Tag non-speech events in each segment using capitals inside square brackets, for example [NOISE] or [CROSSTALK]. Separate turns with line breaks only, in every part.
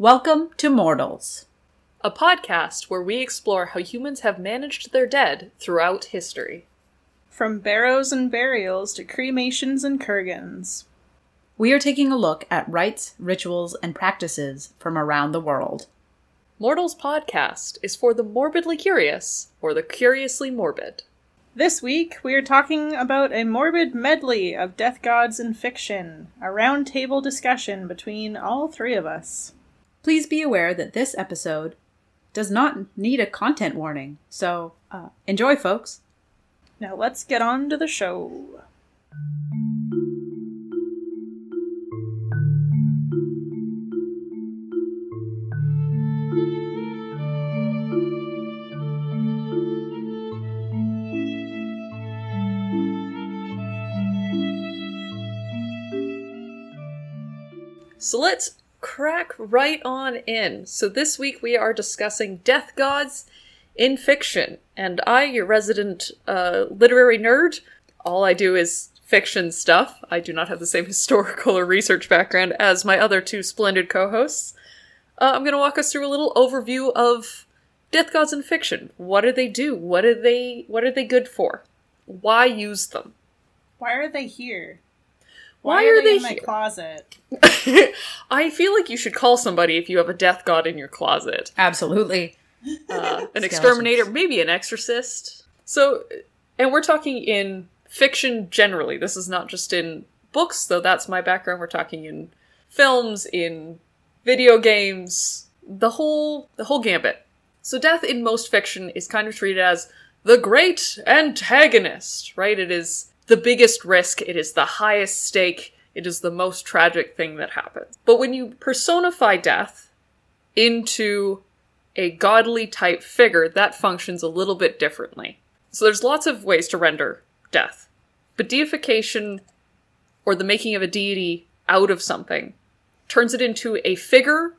Welcome to Mortals.
a podcast where we explore how humans have managed their dead throughout history.
From barrows and burials to cremations and kurgans.
We are taking a look at rites, rituals, and practices from around the world.
Mortals Podcast is for the morbidly curious or the curiously morbid.
This week, we are talking about a morbid medley of death gods in fiction, a roundtable discussion between all three of us.
Please be aware that this episode does not need a content warning, so uh, enjoy, folks.
Now let's get on to the show.
So let's crack right on in. So this week we are discussing death gods in fiction, and I, your resident uh, literary nerd, all I do is fiction stuff. I do not have the same [LAUGHS] historical or research background as my other two splendid co-hosts. Uh, I'm going to walk us through a little overview of death gods in fiction. What do they do? What are they? What are they good for? Why use them?
Why are they here?
Why are they
in my
here?
closet? [LAUGHS]
I feel like you should call somebody if you have a death god in your closet.
Absolutely.
Uh, an [LAUGHS]
Skeletons.
exterminator, maybe an exorcist. So, and we're talking in fiction generally. This is not just in books, though that's my background. We're talking in films, in video games, the whole the whole gambit. So death in most fiction is kind of treated as the great antagonist, right? It is the biggest risk, it is the highest stake, it is the most tragic thing that happens. But when you personify death into a godly type figure, that functions a little bit differently. So there's lots of ways to render death. But deification, or the making of a deity out of something, turns it into a figure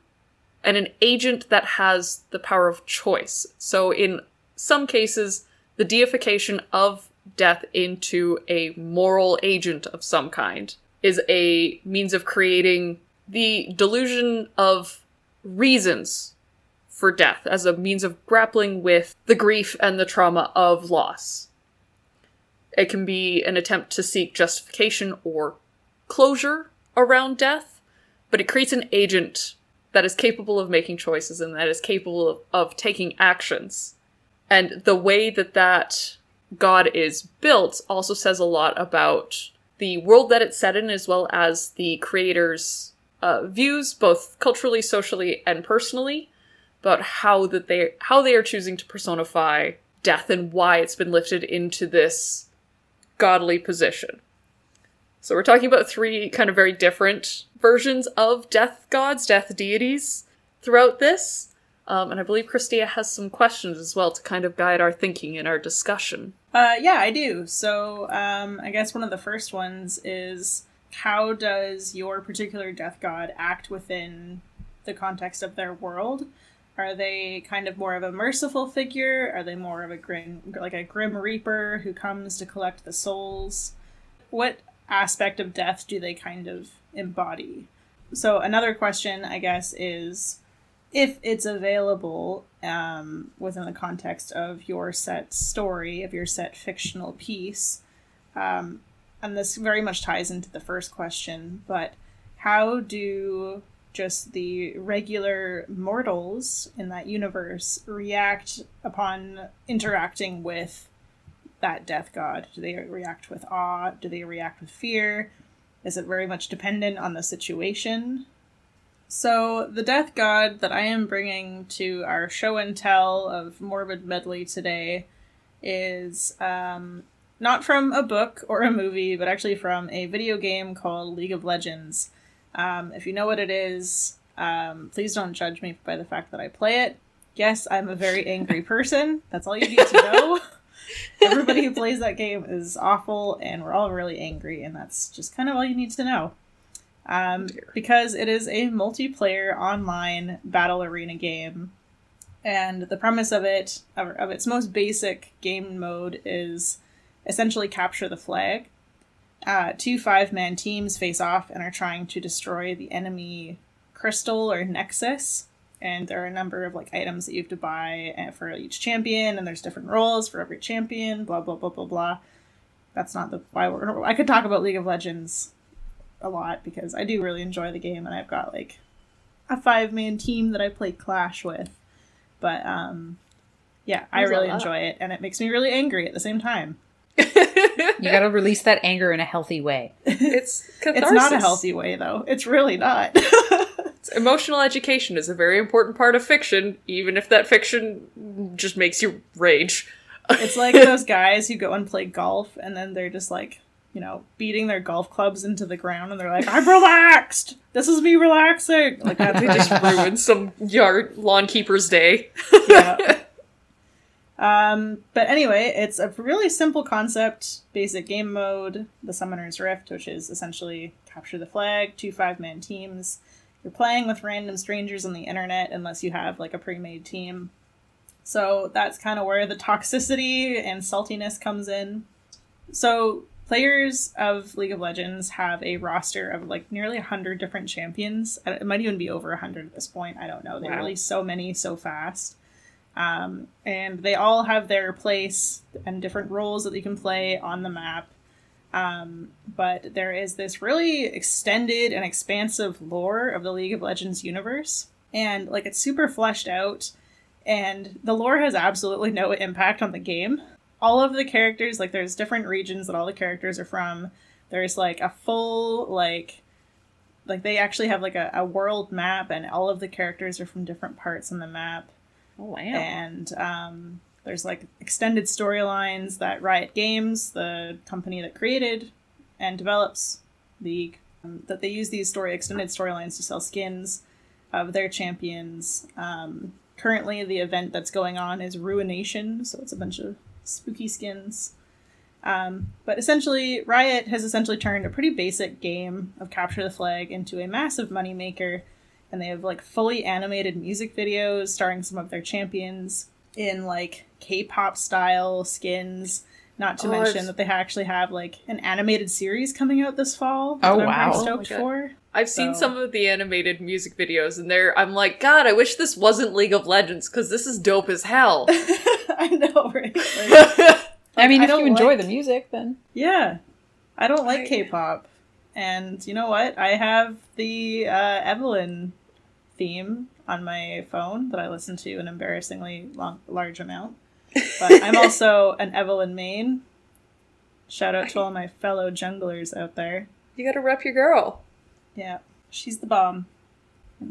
and an agent that has the power of choice. So in some cases, the deification of death into a moral agent of some kind is a means of creating the delusion of reasons for death as a means of grappling with the grief and the trauma of loss. It can be an attempt to seek justification or closure around death, but it creates an agent that is capable of making choices and that is capable of, of taking actions. And the way that that god is built also says a lot about the world that it's set in as well as the creator's uh, views, both culturally, socially, and personally, about how that they how they are choosing to personify death and why it's been lifted into this godly position. So we're talking about three kind of very different versions of death gods, death deities throughout this. Um, and I believe Christia has some questions as well to kind of guide our thinking in our discussion.
Uh, yeah, I do. So, um, I guess one of the first ones is how does your particular death god act within the context of their world? Are they kind of more of a merciful figure? Are they more of a grim, like a grim reaper who comes to collect the souls? What aspect of death do they kind of embody? So, another question, I guess, is if it's available um, within the context of your set story, of your set fictional piece. Um, and this very much ties into the first question, but how do just the regular mortals in that universe react upon interacting with that death god? Do they react with awe? Do they react with fear? Is it very much dependent on the situation? So, the death god that I am bringing to our show and tell of Morbid Medley today is um, not from a book or a movie, but actually from a video game called League of Legends. Um, if you know what it is, um, please don't judge me by the fact that I play it. Yes, I'm a very angry [LAUGHS] person. That's all you need to know. [LAUGHS] Everybody who plays that game is awful, and we're all really angry, and that's just kind of all you need to know. Um, because it is a multiplayer online battle arena game, and the premise of it, of, of its most basic game mode, is essentially capture the flag. Uh, two five man teams face off and are trying to destroy the enemy Crystal or Nexus, and there are a number of like items that you have to buy uh, for each champion, and there's different roles for every champion. Blah blah blah blah blah. That's not the why we're. I could talk about League of Legends a lot because I do really enjoy the game, and I've got like a five man team that I play Clash with. But um, yeah, I really enjoy it, and it makes me really angry at the same time.
You gotta release that anger in a healthy way. [LAUGHS]
it's catharsis.
It's not a healthy way, though. It's really not. [LAUGHS]
Emotional education is a very important part of fiction, even if that fiction just makes you rage.
It's like [LAUGHS] those guys who go and play golf and then they're just like, you know, beating their golf clubs into the ground and they're like, I'm relaxed! This is me relaxing! Like that's
They just [LAUGHS] ruined some yard lawn keeper's day.
yeah. [LAUGHS] Um, but anyway, it's a really simple concept, basic game mode, the Summoner's Rift, which is essentially capture the flag, two five man teams. You're playing with random strangers on the internet unless you have like a pre made team. So that's kind of where the toxicity and saltiness comes in. So players of League of Legends have a roster of like nearly 100 different champions. Uh, It might even be over 100 at this point. I don't know. They
Wow.
release so many so fast. Um, and they all have their place and different roles that you can play on the map. Um, but there is this really extended and expansive lore of the League of Legends universe. And like it's super fleshed out, and the lore has absolutely no impact on the game. All of the characters, like there's different regions that all the characters are from. There's like a full like like they actually have like a, a world map and all of the characters are from different parts on the map
Oh wow.
and um, there's like extended storylines that Riot Games, the company that created and develops League, um, that they use these story extended storylines to sell skins of their champions. Um, currently, the event that's going on is Ruination, so it's a bunch of spooky skins. Um, but essentially, Riot has essentially turned a pretty basic game of capture the flag into a massive moneymaker and they have like fully animated music videos starring some of their champions in like K-pop style skins. Not to
Oh,
mention
I've-
that they actually have like an animated series coming out this fall.
Oh,
that I'm
wow.
pretty
Oh my
stoked
God.
for.
I've seen some of the animated music videos, and there I'm like, God, I wish this wasn't League of Legends because this is dope as hell. [LAUGHS]
I know, right? [LAUGHS] Like,
I mean,
I
if you
don't
enjoy
like-
the music, then
yeah, I don't like
I-
K-pop, and you know what? I have the uh, Evelynn theme on my phone that I listen to an embarrassingly long, large amount. But I'm also an Evelynn main. Shout out to all my fellow junglers out there.
you gotta rep your girl.
Yeah, she's the bomb.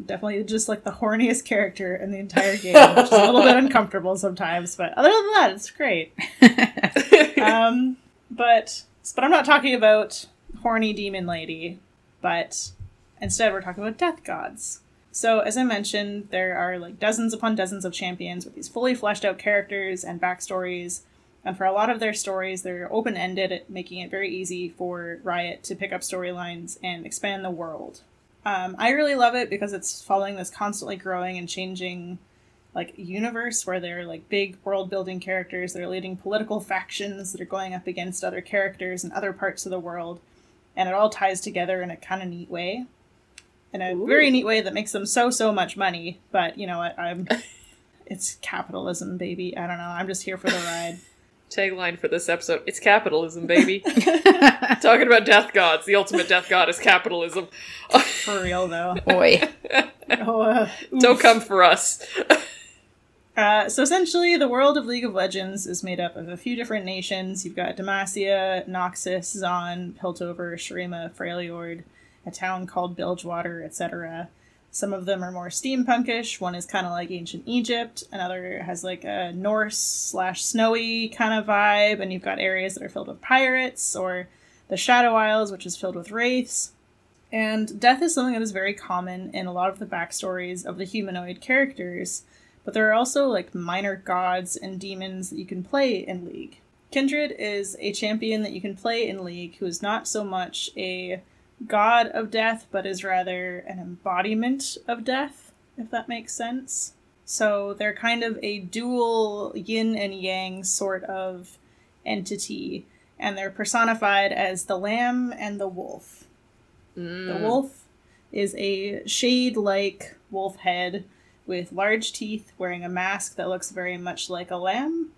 Definitely just like the horniest character in the entire game, which is a little bit [LAUGHS] uncomfortable sometimes. But other than that, it's great. [LAUGHS] um, but but I'm not talking about horny demon lady, but instead we're talking about death gods. So as I mentioned, there are like dozens upon dozens of champions with these fully fleshed out characters and backstories. And for a lot of their stories, they're open ended, making it very easy for Riot to pick up storylines and expand the world. Um, I really love it because it's following this constantly growing and changing like universe where they're like big world building characters that are leading political factions that are going up against other characters in other parts of the world and it all ties together in a kind of neat way in a
Ooh.
very neat way that makes them so so much money but you know what i'm [LAUGHS] it's capitalism baby i don't know i'm just here for the ride [LAUGHS]
Tagline for this episode: It's capitalism, baby. [LAUGHS] Talking about death gods. The ultimate death god is capitalism.
for real though
boy.
oh, uh,
Don't come for us.
Uh, so essentially, the world of League of Legends is made up of a few different nations. You've got Demacia, Noxus, Zaun, Piltover, Shurima, Freljord, a town called Bilgewater, etc. Some of them are more steampunkish. One is kind of like ancient Egypt. Another has like a Norse slash snowy kind of vibe. And you've got areas that are filled with pirates, or the Shadow Isles, which is filled with wraiths. And death is something that is very common in a lot of the backstories of the humanoid characters but there are also like minor gods and demons that you can play in League. Kindred is a champion that you can play in League who is not so much a god of death, but is rather an embodiment of death, if that makes sense. So they're kind of a dual yin and yang sort of entity, and they're personified as the lamb and the wolf. The
Mm.
wolf is a shade like wolf head with large teeth, wearing a mask that looks very much like a lamb.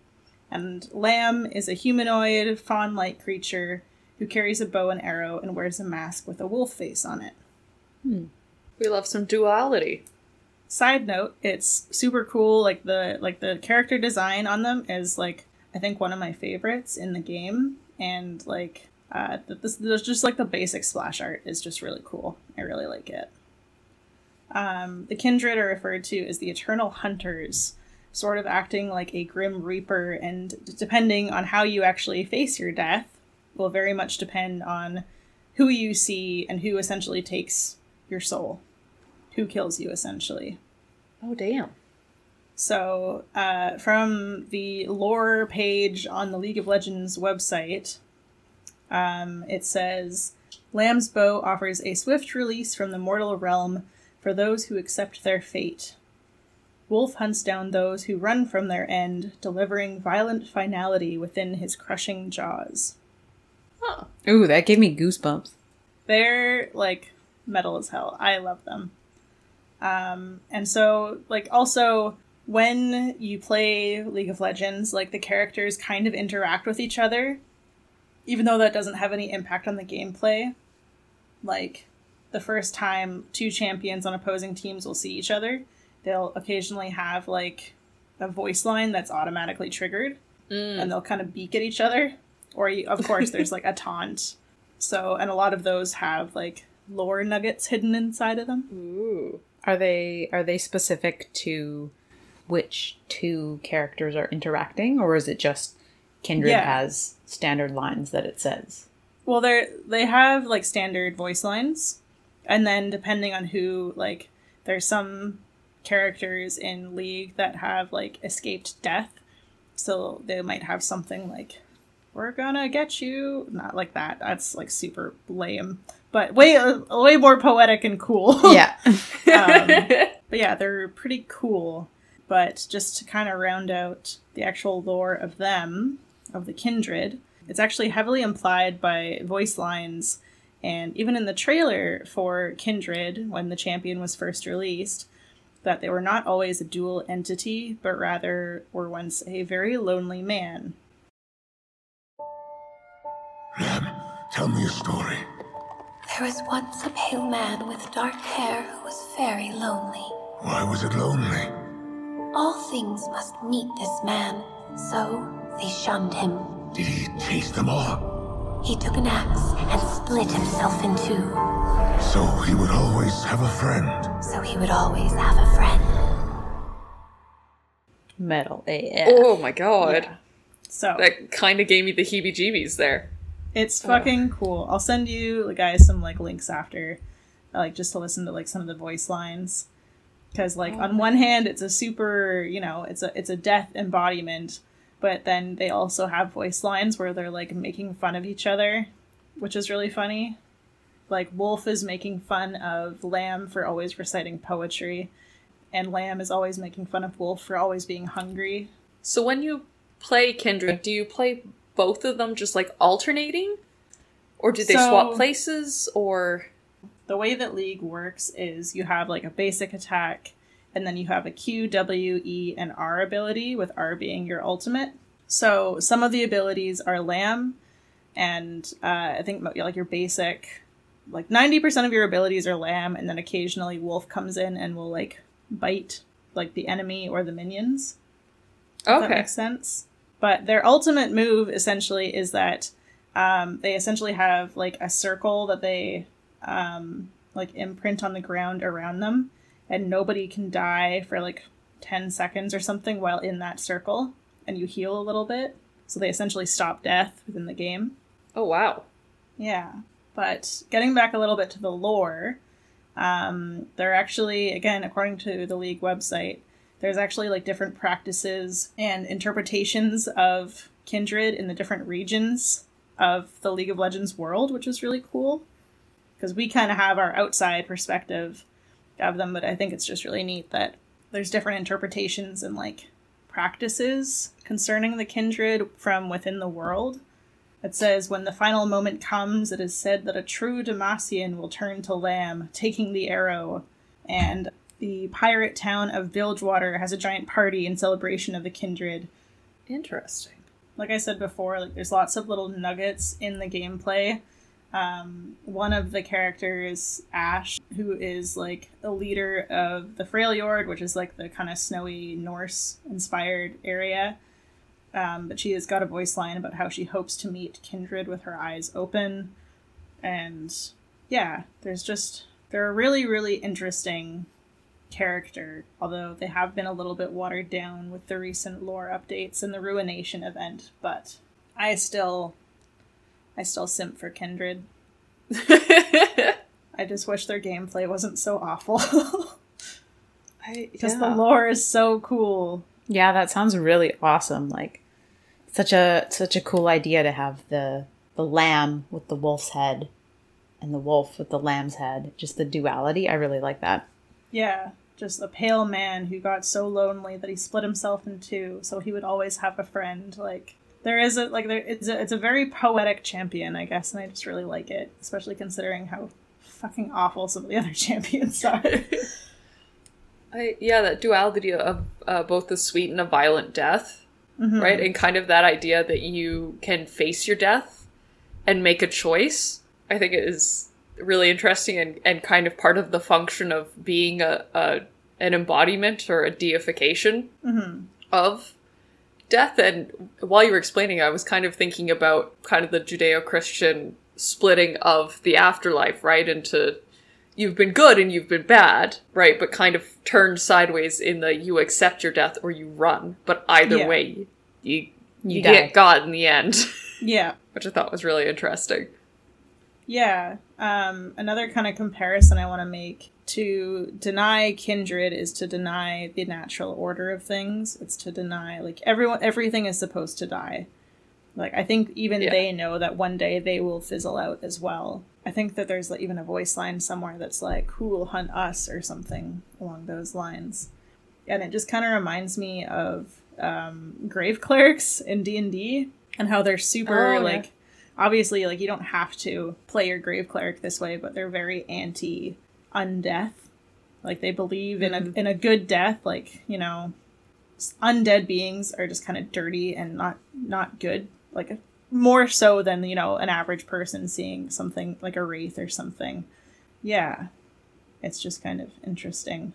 And Lamb is a humanoid, fawn like creature who carries a bow and arrow and wears a mask with a wolf face on it.
We love some duality.
Side note, it's super cool. Like the like the character design on them is like I think one of my favorites in the game, and like uh, th- this, there's just like the basic splash art is just really cool. I really like it. Um, the kindred are referred to as the eternal hunters, sort of acting like a grim reaper, and depending on how you actually face your death, will very much depend on who you see and who essentially takes your soul, who kills you essentially.
Oh damn.
So, uh, from the lore page on the League of Legends website, um, it says Lamb's Bow offers a swift release from the mortal realm for those who accept their fate. Wolf hunts down those who run from their end, delivering violent finality within his crushing jaws.
Huh.
Ooh, that gave me goosebumps.
They're like metal as hell. I love them. Um, and so, like, also when you play League of Legends, like the characters kind of interact with each other, even though that doesn't have any impact on the gameplay. Like, the first time two champions on opposing teams will see each other, they'll occasionally have like a voice line that's automatically triggered, and they'll kind of beak at each other. Or, of course, there's [LAUGHS] like a taunt. So, and a lot of those have like lore nuggets hidden inside of them.
Ooh.
Are they are they specific to which two characters are interacting, or is it just Kindred
Yeah.
has standard lines that it says?
Well, they're they have like standard voice lines, and then depending on who, like, there's some characters in League that have like escaped death, so they might have something like, "We're gonna get you," not like that. That's like super lame, but way way more poetic and cool. [LAUGHS]
Yeah.
Um, [LAUGHS] but yeah, they're pretty cool. But just to kind of round out the actual lore of them, of the kindred, it's actually heavily implied by voice lines. And even in the trailer for Kindred, when the champion was first released, that they were not always a dual entity, but rather were once a very lonely man.
Lamb, tell me a story.
There was once a pale man with dark hair who was very lonely.
Why was it lonely?
All things must meet this man, so they shunned him.
Did he chase them all?
He took an axe and split himself in two,
So he would always have a friend.
so he would always have a friend.
Metal AF.
Oh my god.
So
That kind of gave me the heebie jeebies there.
It's fucking cool. I'll send you the guys some like links after, like just to listen to like some of the voice lines, because like on oh. one hand it's a super you know it's a it's a death embodiment, but then they also have voice lines where they're like making fun of each other, which is really funny. Like Wolf is making fun of Lamb for always reciting poetry, and Lamb is always making fun of Wolf for always being hungry.
So when you play Kindred, do you play both of them just like alternating? Or do they
So-
swap places? Or.
the way that League works is you have like a basic attack, and then you have a Q, W, E, and R ability, with R being your ultimate. So some of the abilities are Lamb, and uh, I think like your basic, like ninety percent of your abilities are Lamb, and then occasionally Wolf comes in and will like bite like the enemy or the minions. If that
Okay.
makes sense. But their ultimate move essentially is that um, they essentially have like a circle that they um, like imprint on the ground around them, and nobody can die for like ten seconds or something while in that circle, and you heal a little bit. So they essentially stop death within the game.
Oh, wow.
Yeah. But getting back a little bit to the lore, um, there are actually, again, according to the League website, there's actually like different practices and interpretations of kindred in the different regions of the League of Legends world, which is really cool. Because we kind of have our outside perspective of them, but I think it's just really neat that there's different interpretations and like practices concerning the kindred from within the world. It says, When the final moment comes, it is said that a true Demacian will turn to lamb, taking the arrow. And the pirate town of Bilgewater has a giant party in celebration of the kindred.
Interesting.
Like I said before, like there's lots of little nuggets in the gameplay. Um, one of the characters, Ashe, who is like a leader of the Freljord, which is like the kind of snowy Norse inspired area. Um, but she has got a voice line about how she hopes to meet kindred with her eyes open. And yeah, there's just, they're really, really interesting character, although they have been a little bit watered down with the recent lore updates and the Ruination event. But I still, I still simp for kindred. [LAUGHS] I just wish their gameplay wasn't so awful. [LAUGHS]
I,
Because the lore is so cool.
Yeah, that sounds really awesome. Like such a such a cool idea to have the the lamb with the wolf's head and the wolf with the lamb's head. Just the duality. I really like that.
Yeah, just a pale man who got so lonely that he split himself in two, so he would always have a friend. Like there is a like there it's a it's a very poetic champion, I guess, and I just really like it, especially considering how fucking awful some of the [LAUGHS] other champions are. [LAUGHS]
I, yeah, that duality of uh, both the sweet and a violent death,
Mm-hmm.
right? And kind of that idea that you can face your death and make a choice. I think it is really interesting and, and kind of part of the function of being a, a an embodiment or a deification
Mm-hmm.
of death. And while you were explaining, I was kind of thinking about kind of the Judeo Christian splitting of the afterlife, right? Into you've been good and you've been bad, right? But kind of turned sideways in the you accept your death or you run. But either
Yeah.
way, you you,
You
get. God in the end, [LAUGHS]
yeah.
which I thought was really interesting.
Yeah. Um, another kind of comparison I want to make to deny kindred is to deny the natural order of things. It's to deny like everyone everything is supposed to die. Like I think even
Yeah.
they know that one day they will fizzle out as well. I think that there's like, even a voice line somewhere that's like who will hunt us or something along those lines. And it just kind of reminds me of um, grave clerics in D&D and how they're super
Oh,
like obviously like you don't have to play your grave cleric this way but they're very anti undeath like they believe in a mm-hmm. in a good death like you know undead beings are just kind of dirty and not not good. Like more so than you know an average person seeing something like a wraith or something. Yeah. It's just kind of interesting.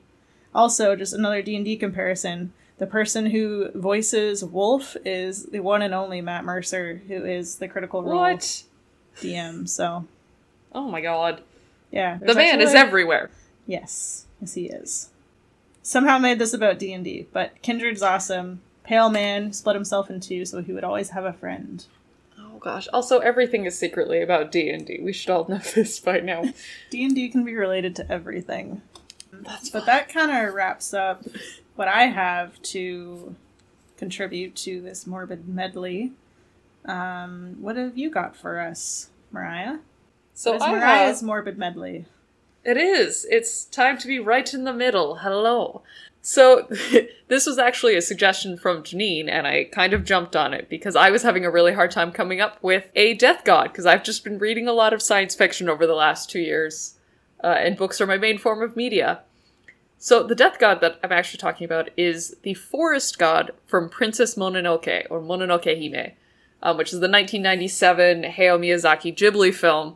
Also just another d&d comparison the person who voices wolf is the one and only matt mercer who is the critical role
What?
dm so
Oh my god.
yeah
The man is everywhere.
Yes, yes, he is. Somehow made this about D and D, but Kindred's awesome. Pale man split himself in two, so he would always have a friend.
Oh gosh. Also, everything is secretly about D and D. We should all know [LAUGHS] this by now.
D and D can be related to everything. but that kind of wraps up what I have to contribute to this morbid medley. Um, what have you got for us, Mariah?
So
What is
I
Mariah's
have-
morbid medley?
It is. It's time to be right in the middle. Hello. So, [LAUGHS] this was actually a suggestion from Janine, and I kind of jumped on it because I was having a really hard time coming up with a death god because I've just been reading a lot of science fiction over the last two years, uh, and books are my main form of media. So, the death god that I'm actually talking about is the forest god from Princess Mononoke, or Mononoke Hime, um, which is the 1997 Hayao Miyazaki Ghibli film,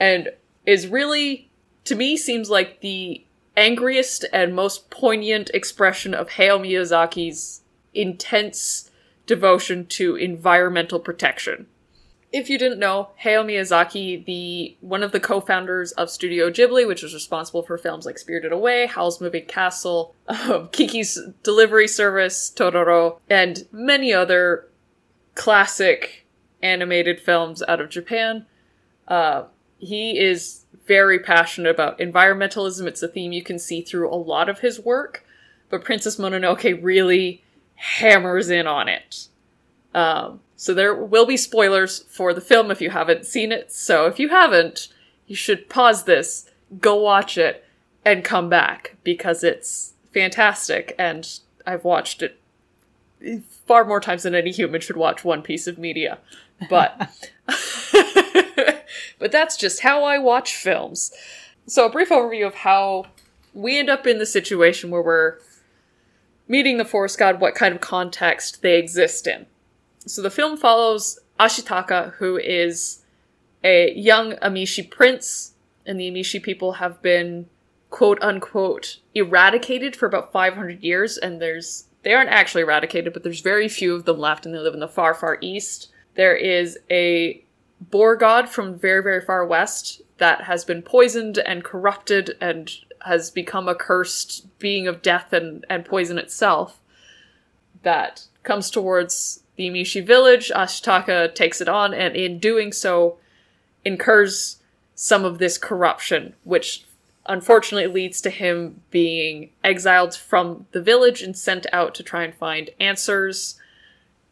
and is really to me seems like the angriest and most poignant expression of Hayao Miyazaki's intense devotion to environmental protection. If you didn't know, Hayao Miyazaki, the one of the co-founders of Studio Ghibli, which was responsible for films like Spirited Away, Howl's Moving Castle, [LAUGHS] um, Kiki's Delivery Service, Totoro, and many other classic animated films out of Japan. Uh, he is very passionate about environmentalism. It's a theme you can see through a lot of his work, but Princess Mononoke really hammers in on it. Um, so there will be spoilers for the film if you haven't seen it. So if you haven't, you should pause this, go watch it, and come back because it's fantastic. And I've watched it far more times than any human should watch one piece of media. but [LAUGHS] but that's just how I watch films. So a brief overview of how we end up in the situation where we're meeting the forest god, what kind of context they exist in. So the film follows Ashitaka, who is a young Emishi prince, and the Emishi people have been quote unquote eradicated for about 500 years, and there's they aren't actually eradicated, but there's very few of them left, and they live in the far, far east. There is a boar god from very, very far west that has been poisoned and corrupted and has become a cursed being of death and, and poison itself that comes towards the Mishi village. Ashitaka takes it on, and in doing so, incurs some of this corruption, which unfortunately leads to him being exiled from the village and sent out to try and find answers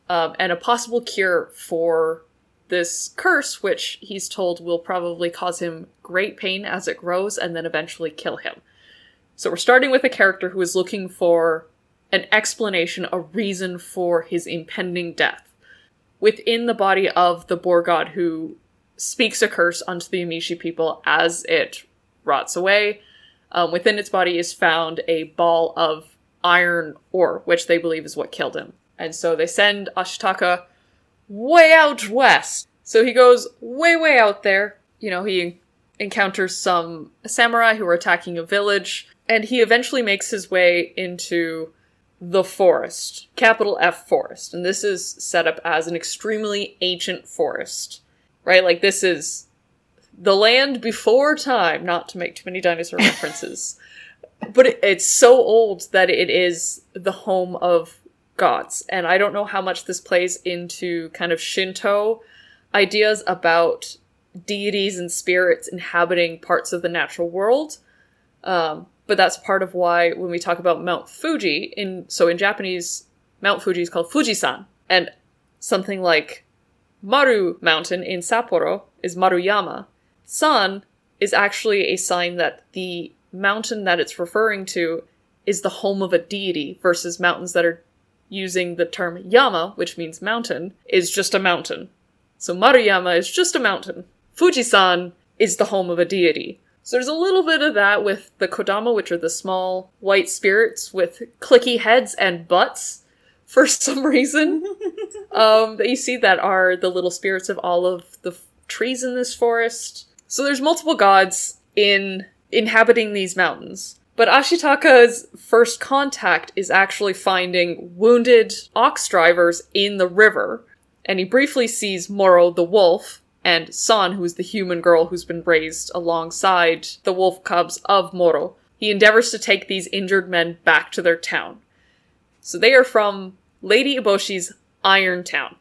um, and a possible cure for this curse, which he's told will probably cause him great pain as it grows and then eventually kill him. So we're starting with a character who is looking for an explanation, a reason for his impending death within the body of the boar god who speaks a curse unto the Emishi people as it rots away. Um, within its body is found a ball of iron ore, which they believe is what killed him. And so they send Ashitaka way out west. So he goes way, way out there. You know, he encounters some samurai who are attacking a village, and he eventually makes his way into the forest, capital F forest. And this is set up as an extremely ancient forest, right? Like, this is the land before time, not to make too many dinosaur [LAUGHS] references. but it, it's so old that it is the home of gods. And I don't know how much this plays into kind of Shinto ideas about deities and spirits inhabiting parts of the natural world. Um, but that's part of why when we talk about Mount Fuji in so in Japanese, Mount Fuji is called Fujisan, and something like Maru Mountain in Sapporo is Maruyama. San is actually a sign that the mountain that it's referring to is the home of a deity versus mountains that are using the term Yama, which means mountain, is just a mountain. So Maruyama is just a mountain. Fujisan is the home of a deity. So there's a little bit of that with the Kodama, which are the small white spirits with clicky heads and butts for [LAUGHS] some reason. [LAUGHS] um, that you see that are the little spirits of all of the f- trees in this forest. So there's multiple gods in inhabiting these mountains. But Ashitaka's first contact is actually finding wounded ox drivers in the river, and he briefly sees Moro the wolf and San, who is the human girl who's been raised alongside the wolf cubs of Moro. He endeavors to take these injured men back to their town. So they are from Lady Eboshi's Iron Town.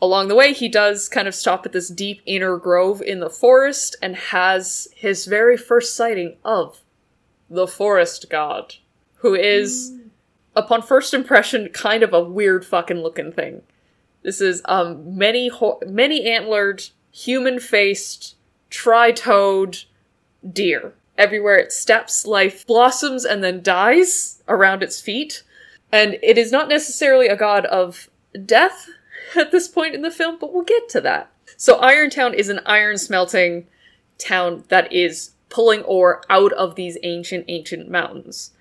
Along the way, he does kind of stop at this deep inner grove in the forest and has his very first sighting of the forest god, who is, upon first impression, kind of a weird fucking looking thing. This is um many ho- many antlered, human faced, tri toed deer. Everywhere it steps, life blossoms and then dies around its feet. And it is not necessarily a god of death [LAUGHS] at this point in the film, but we'll get to that. So Irontown is an iron smelting town that is pulling ore out of these ancient, ancient mountains.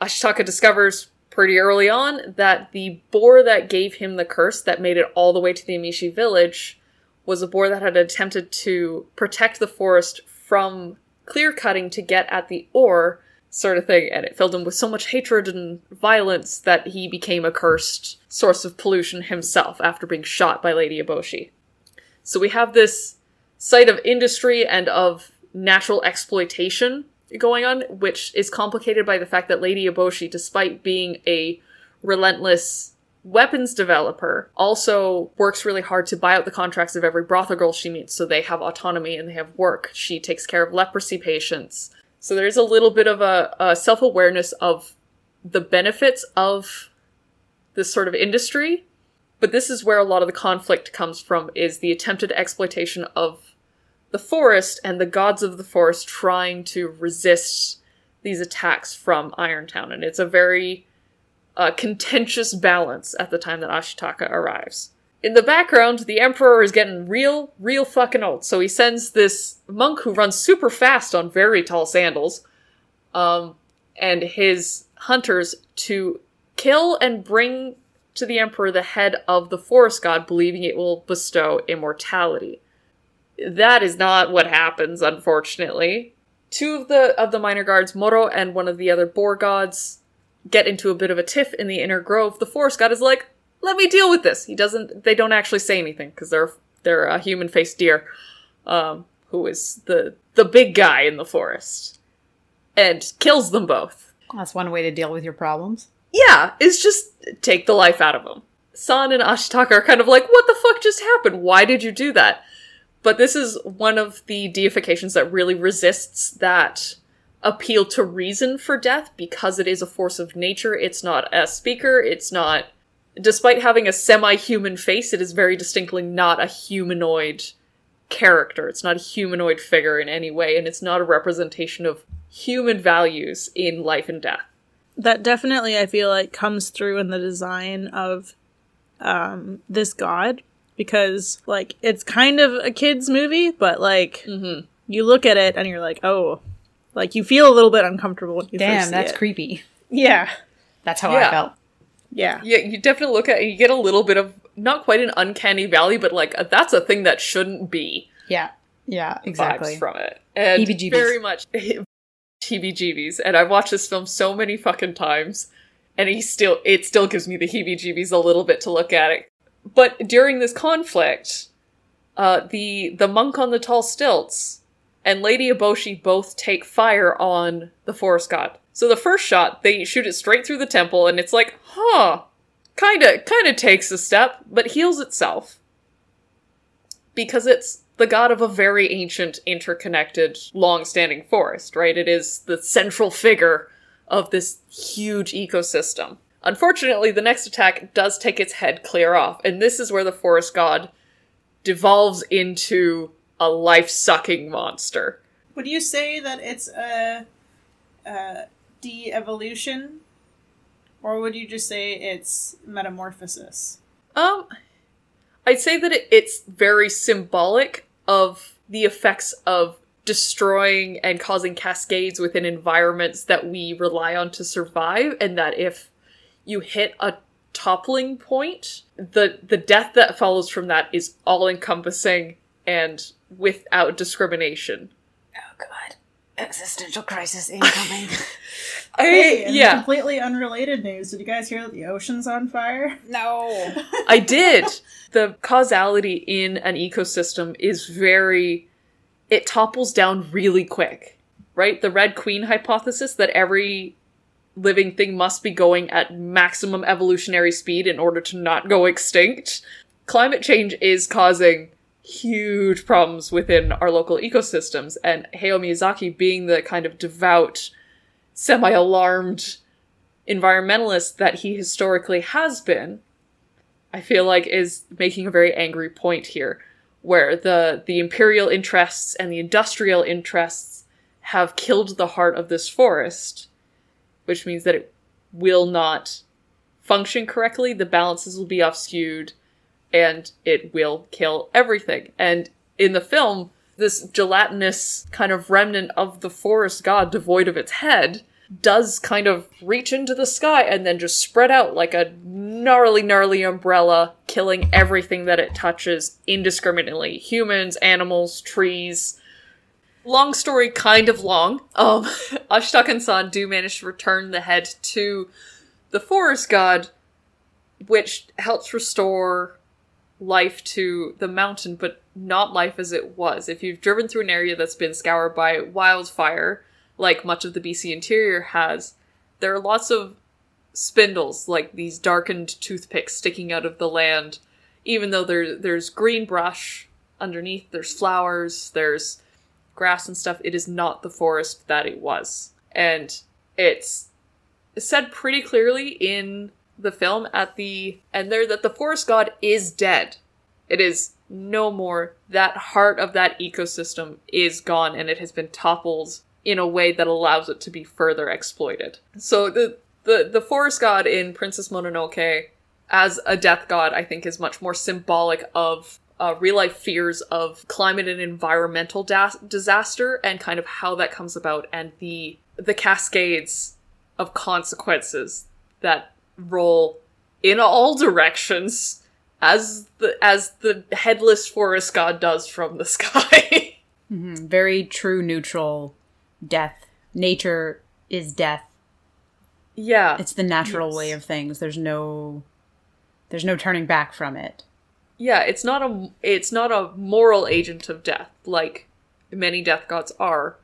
Ashitaka discovers pretty early on that the boar that gave him the curse that made it all the way to the Emishi village was a boar that had attempted to protect the forest from clear cutting to get at the ore, sort of thing, and it filled him with so much hatred and violence that he became a cursed source of pollution himself after being shot by Lady Eboshi. So we have this site of industry and of natural exploitation going on, which is complicated by the fact that Lady Eboshi, despite being a relentless weapons developer, also works really hard to buy out the contracts of every brothel girl she meets so they have autonomy and they have work. She takes care of leprosy patients. So there's a little bit of a, a self awareness of the benefits of this sort of industry. But this is where a lot of the conflict comes from is the attempted exploitation of the forest and the gods of the forest trying to resist these attacks from Irontown. And it's a very uh, contentious balance at the time that Ashitaka arrives. in the background, the Emperor is getting real, real fucking old. So he sends this monk who runs super fast on very tall sandals, um, and his hunters to kill and bring to the Emperor the head of the forest god, believing it will bestow immortality. That is not what happens, unfortunately. Two of the of the minor guards, Moro and one of the other boar gods, get into a bit of a tiff in the inner grove. The forest god is like, "Let me deal with this." He doesn't. They don't actually say anything because they're they're a human faced deer, um, who is the the big guy in the forest, and kills them both.
That's one way to deal with your problems.
Yeah, is just take the life out of them. San and Ashitaka are kind of like, what the fuck just happened? Why did you do that? But this is one of the deifications that really resists that appeal to reason for death because it is a force of nature. It's not a speaker. It's not, despite having a semi human face, it is very distinctly not a humanoid character. It's not a humanoid figure in any way, and it's not a representation of human values in life and death.
that definitely I feel like comes through in the design of um this god because like it's kind of a kids movie but like
Mm-hmm.
you look at it and you're like oh like you feel a little bit uncomfortable when you first
Damn,
see
that's
it.
creepy.
yeah
That's how
Yeah.
I felt.
yeah
Yeah, you definitely look at it you get a little bit of, not quite an uncanny valley, but like, a, that's a thing that shouldn't be.
Yeah. Yeah, exactly.
vibes from it. And
Heebie-jeebies.
very much [LAUGHS] heebie-jeebies. And I've watched this film so many fucking times, and he still it still gives me the heebie-jeebies a little bit to look at it. But during this conflict, uh, the the monk on the tall stilts and Lady Eboshi both take fire on the forest god. So the first shot, they shoot it straight through the temple, and it's like, huh, kinda kinda takes a step, but heals itself because it's the god of a very ancient, interconnected, long-standing forest, right? It is the central figure of this huge ecosystem. Unfortunately, the next attack does take its head clear off, and this is where the forest god devolves into a life-sucking monster.
would you say that it's a, a de-evolution or would you just say it's metamorphosis
Um, I'd say that it, it's very symbolic of the effects of destroying and causing cascades within environments that we rely on to survive, and that if you hit a toppling point, the the death that follows from that is all encompassing and without discrimination.
Oh god. Existential crisis incoming. [LAUGHS]
I
Hey, and
yeah,
completely unrelated news. Did you guys hear that the ocean's on fire?
no.
I did. The causality in an ecosystem is very. It topples down really quick, right? The Red Queen hypothesis that every living thing must be going at maximum evolutionary speed in order to not go extinct. Climate change is causing huge problems within our local ecosystems, and Hayao Miyazaki, being the kind of devout, semi alarmed environmentalist that he historically has been, I feel like is making a very angry point here, where the the imperial interests and the industrial interests have killed the heart of this forest, which means that it will not function correctly. The balances will be off skewed, and it will kill everything. And in the film, this gelatinous kind of remnant of the forest god, devoid of its head, does kind of reach into the sky and then just spread out like a gnarly, gnarly umbrella, killing everything that it touches indiscriminately humans, animals, trees. Long story, kind of long. Um, [LAUGHS] Ashitaka and San do manage to return the head to the forest god, which helps restore life to the mountain, but not life as it was. If you've driven through an area that's been scoured by wildfire, like much of the BC interior has, there are lots of spindles, like these darkened toothpicks sticking out of the land. Even though there there's green brush underneath, there's flowers, there's grass and stuff, it is not the forest that it was. And it's said pretty clearly in the film at the end there that the forest god is dead. It is no more. That heart of that ecosystem is gone and it has been toppled in a way that allows it to be further exploited. So the the, the forest god in Princess Mononoke as a death god, I think is much more symbolic of uh, real life fears of climate and environmental disaster and kind of how that comes about and the the cascades of consequences that roll in all directions as the as the headless forest god does from the [LAUGHS] sky.
Mhm. Very true, neutral death. Nature is death.
yeah.
It's the natural
Yes.
way of things. There's no there's no turning back from it.
Yeah, it's not a it's not a moral agent of death like many death gods are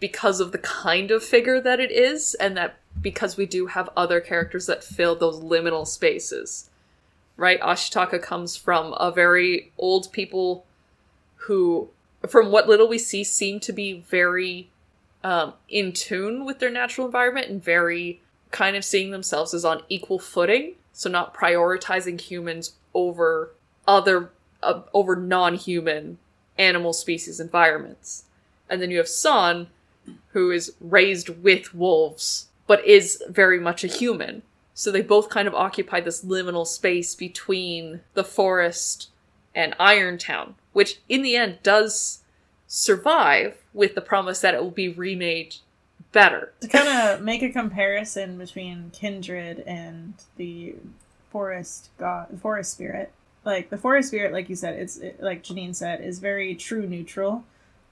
because of the kind of figure that it is and that because we do have other characters that fill those liminal spaces. Right? Ashitaka comes from a very old people who from what little we see seem to be very um, in tune with their natural environment and very kind of seeing themselves as on equal footing so not prioritizing humans over other uh, over non-human animal species environments and then you have San who is raised with wolves but is very much a human so they both kind of occupy this liminal space between the forest and Irontown which in the end does survive with the promise that it will be remade better [LAUGHS]
to kind of make a comparison between kindred and the forest god forest spirit like the forest spirit like you said it's it, like janine said is very true neutral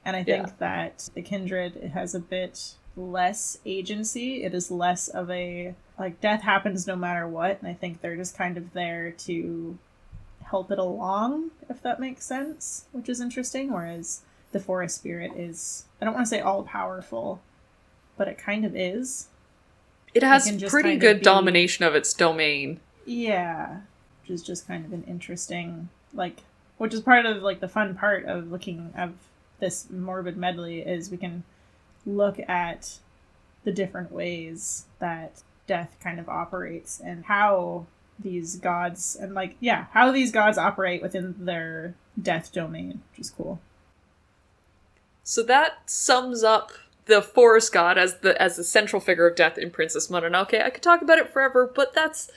and i think
Yeah.
that the kindred has a bit less agency it is less of a like death happens no matter what and i think they're just kind of there to help it along if that makes sense which is interesting whereas the forest spirit is i don't want to say all powerful but it kind of is.
it has
just
pretty
of
good
be-
domination of its domain
Yeah, which is just kind of an interesting, like, which is part of like the fun part of looking of this morbid medley is we can look at the different ways that death kind of operates and how these gods and like yeah how these gods operate within their death domain which is cool
So that sums up the forest god as the as the central figure of death in Princess Mononoke. I could talk about it forever, but that's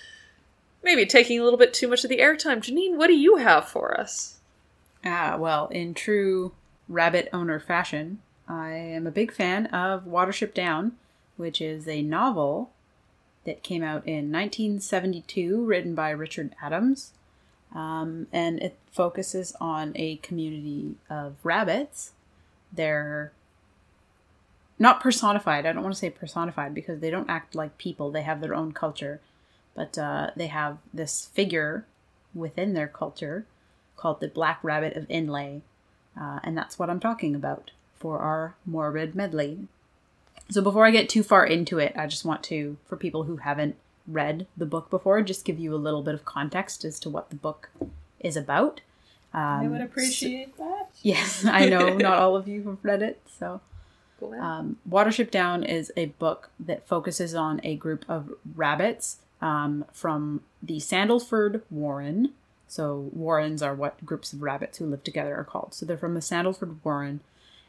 maybe taking a little bit too much of the airtime. Janine, what do you have for us?
Ah, well, in true rabbit owner fashion, I am a big fan of Watership Down, which is a novel that came out in 1972, written by Richard Adams. Um, and it focuses on a community of rabbits. They're not personified. I don't want to say personified because they don't act like people. They have their own culture. But uh, they have this figure within their culture called the Black Rabbit of Inlé. Uh, and that's what I'm talking about for our morbid medley. So before I get too far into it, I just want to, for people who haven't read the book before, just give you a little bit of context as to what the book is about. Um,
i would appreciate that [LAUGHS]
Yes, I know [LAUGHS] not all of you have read it, so um, Watership Down is a book that focuses on a group of rabbits um, from the Sandleford Warren. So, warrens are what groups of rabbits who live together are called. So, they're from the Sandleford Warren,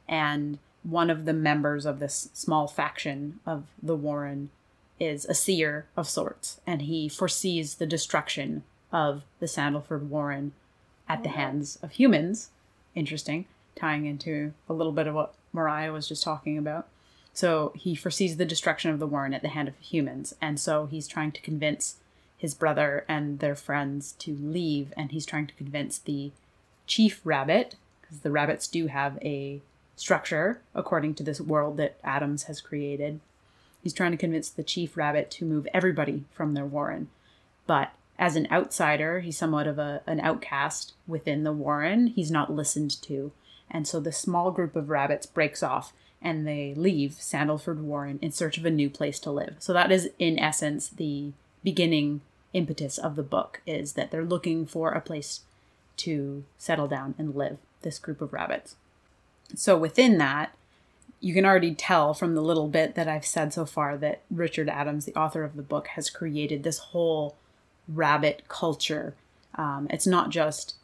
and one of the members of this small faction of the Warren is a seer of sorts, and he foresees the destruction of the Sandleford Warren at the oh. hands of humans. Interesting, tying into a little bit of what Mariah was just talking about. So he foresees the destruction of the Warren at the hand of humans, and so he's trying to convince his brother and their friends to leave, and he's trying to convince the chief rabbit, because the rabbits do have a structure according to this world that Adams has created. He's trying to convince the chief rabbit to move everybody from their warren. But as an outsider, he's somewhat of a, an outcast within the warren. He's not listened to. And so the small group of rabbits breaks off and they leave Sandleford Warren in search of a new place to live. So that is in essence the beginning impetus of the book is that they're looking for a place to settle down and live, this group of rabbits. So within that, you can already tell from the little bit that I've said so far that Richard Adams, the author of the book, has created this whole rabbit culture. Um, it's not just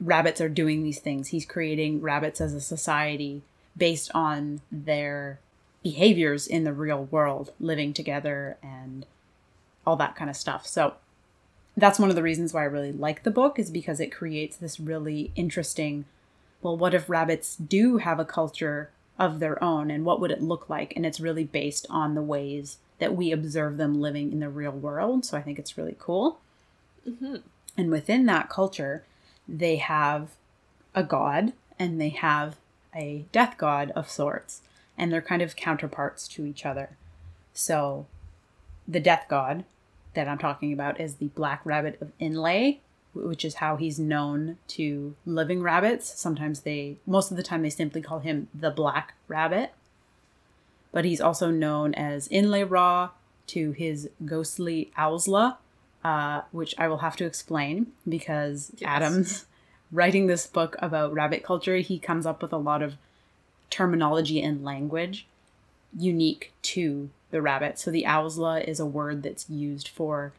rabbits are doing these things, he's creating rabbits as a society based on their behaviors in the real world, living together and all that kind of stuff. So that's one of the reasons why I really like the book is because it creates this really interesting well, what if rabbits do have a culture of their own and what would it look like? And it's really based on the ways that we observe them living in the real world. So I think it's really cool. Mm-hmm. And within that culture, they have a god and they have a death god of sorts, and they're kind of counterparts to each other. So the death god that I'm talking about is the black rabbit of Inlé, which is how he's known to living rabbits. Sometimes they, most of the time, they simply call him the black rabbit. But he's also known as Inlé-rah to his ghostly Owsla, uh, which I will have to explain because Adams, [LAUGHS] writing this book about rabbit culture, he comes up with a lot of terminology and language unique to the rabbit. So the Owsla is a word that's used for